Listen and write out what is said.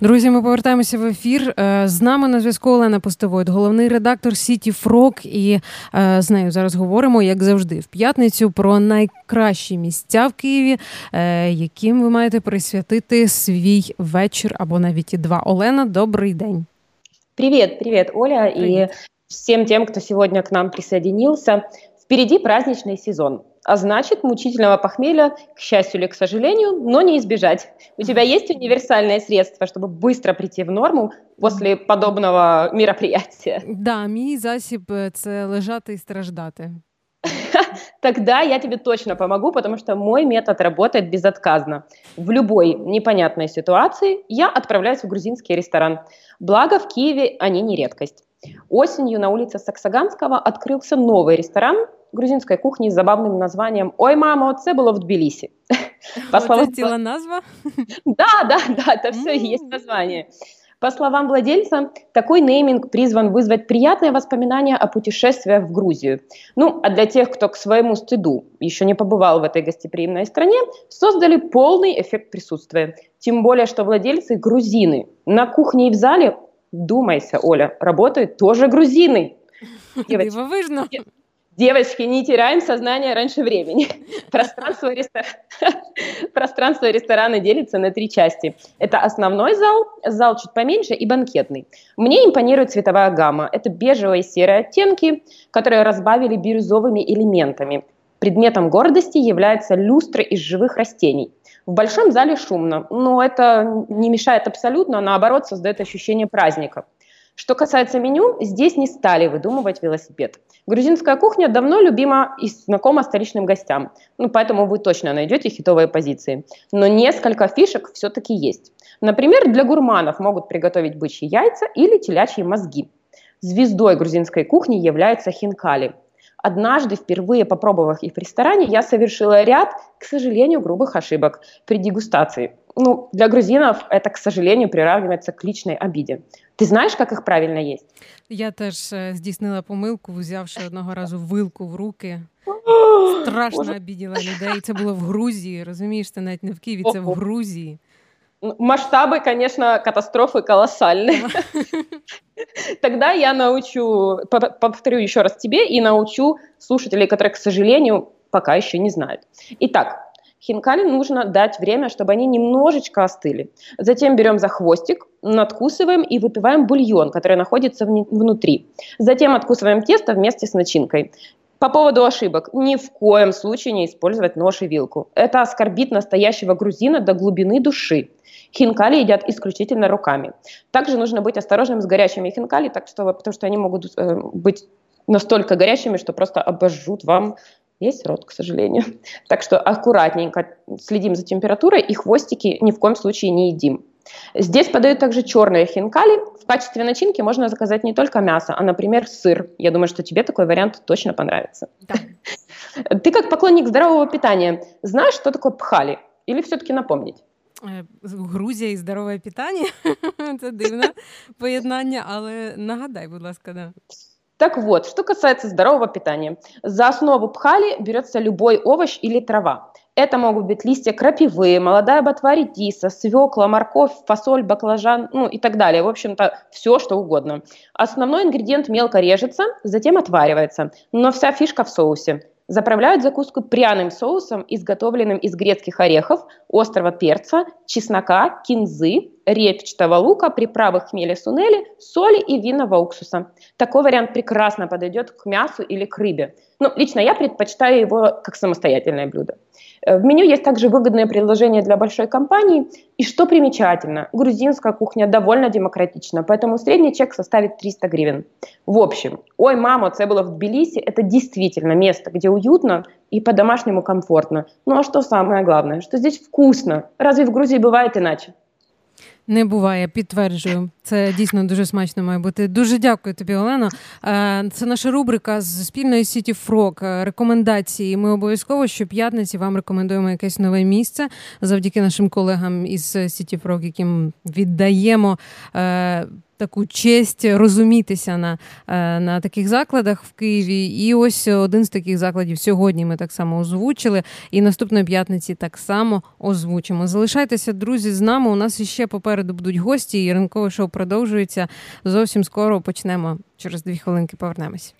Друзі, ми повертаємося в ефір. Е, з нами на зв'язку Олена Постовойт, головний редактор Сіті Фрок. І е, з нею зараз говоримо, як завжди, в п'ятницю про найкращі місця в Києві, е, яким ви маєте присвятити свій вечір або навіть і два. Олена, добрий день. Привет, привет, Оля, привет. и всем тем, кто сегодня к нам присоединился. Впереди праздничный сезон. а значит, мучительного похмелья, к счастью или к сожалению, но не избежать. У тебя есть универсальное средство, чтобы быстро прийти в норму после подобного мероприятия? Да, мій засіб – це лежати і страждати. Тогда я тебе точно помогу, потому что мой метод работает безотказно. В любой непонятной ситуации я отправляюсь в грузинский ресторан. Благо в Киеве они не редкость. Осенью на улице Саксаганского открылся новый ресторан грузинской кухни с забавным названием «Ой, мама, це было в Тбилиси». По словам... Это назва? Да, да, да, это все и есть название. По словам владельца, такой нейминг призван вызвать приятные воспоминания о путешествиях в Грузию. Ну, а для тех, кто к своему стыду еще не побывал в этой гостеприимной стране, создали полный эффект присутствия. Тем более, что владельцы грузины. На кухне и в зале, думайся, Оля, работают тоже грузины. Дивовижно. Девочки, не теряем сознание раньше времени. Пространство, рестор... Пространство ресторана делится на три части. Это основной зал, зал чуть поменьше и банкетный. Мне импонирует цветовая гамма. Это бежевые и серые оттенки, которые разбавили бирюзовыми элементами. Предметом гордости является люстра из живых растений. В большом зале шумно, но это не мешает абсолютно, а наоборот создает ощущение праздника. Что касается меню, здесь не стали выдумывать велосипед. Грузинская кухня давно любима и знакома столичным гостям, ну, поэтому вы точно найдете хитовые позиции. Но несколько фишек все-таки есть. Например, для гурманов могут приготовить бычьи яйца или телячьи мозги. Звездой грузинской кухни является хинкали. Однажды, впервые попробовав их в ресторане, я совершила ряд, к сожалению, грубых ошибок при дегустации Ну, для грузинов это, к сожалению, приравнивается к личной обиде. Ти знаєш, як їх правильно їсти? Я теж е, здійснила помилку, взявши одного разу вилку в руки. Страшно обіділа людей. Це було в Грузії. Розумієш, це навіть не в Києві, це в Грузії. Масштабы, конечно, катастрофы колоссальные. Тогда я научу, повторю еще раз тебе и научу слушателей, которые, к сожалению, пока еще не знают. Итак, Хинкали нужно дать время, чтобы они немножечко остыли. Затем берем за хвостик, надкусываем и выпиваем бульон, который находится внутри. Затем откусываем тесто вместе с начинкой. По поводу ошибок. Ни в коем случае не использовать нож и вилку. Это оскорбит настоящего грузина до глубины души. Хинкали едят исключительно руками. Также нужно быть осторожным с горячими хинкали, так что, потому что они могут э, быть настолько горячими, что просто обожжут вам есть рот, к сожалению. Так что аккуратненько следим за температурой и хвостики ни в коем случае не едим. Здесь подают также черные хинкали. В качестве начинки можно заказать не только мясо, а, например, сыр. Я думаю, что тебе такой вариант точно понравится. Да. Ты как поклонник здорового питания знаешь, что такое пхали? Или все-таки напомнить? Э, Грузія і здорове питання. Це дивне поєднання, але нагадай, будь ласка, да. Так вот, что касается здорового питания. За основу пхали берется любой овощ или трава. Это могут быть листья крапивы, молодая ботва редиса, свекла, морковь, фасоль, баклажан, ну и так далее. В общем-то, все, что угодно. Основной ингредиент мелко режется, затем отваривается. Но вся фишка в соусе. Заправляют закуску пряным соусом, изготовленным из грецких орехов, острого перца, чеснока, кинзы, репчатого лука, приправы хмеля сунели, соли и винного уксуса. Такой вариант прекрасно подойдет к мясу или к рыбе. Но лично я предпочитаю его как самостоятельное блюдо. Э, в меню есть также выгодные предложения для большой компании. И что примечательно, грузинская кухня довольно демократична, поэтому средний чек составит 300 гривен. В общем, ой, мама, это было в Тбилиси, это действительно место, где уютно и по-домашнему комфортно. Ну а что самое главное, что здесь вкусно. Разве в Грузии бывает иначе? Не буває, підтверджую. Це дійсно дуже смачно має бути. Дуже дякую тобі, Олено. Е, це наша рубрика з спільної сіті Фрок. Рекомендації. Ми обов'язково щоп'ятниці вам рекомендуємо якесь нове місце завдяки нашим колегам із Сіті Фрок, яким віддаємо е, таку честь розумітися на е, на таких закладах в Києві. І ось один з таких закладів сьогодні ми так само озвучили. І наступної п'ятниці так само озвучимо. Залишайтеся, друзі, з нами. У нас іще попереду будуть гості, і ранкове шоу продовжується. Зовсім скоро почнемо через дві хвилинки. Повернемось.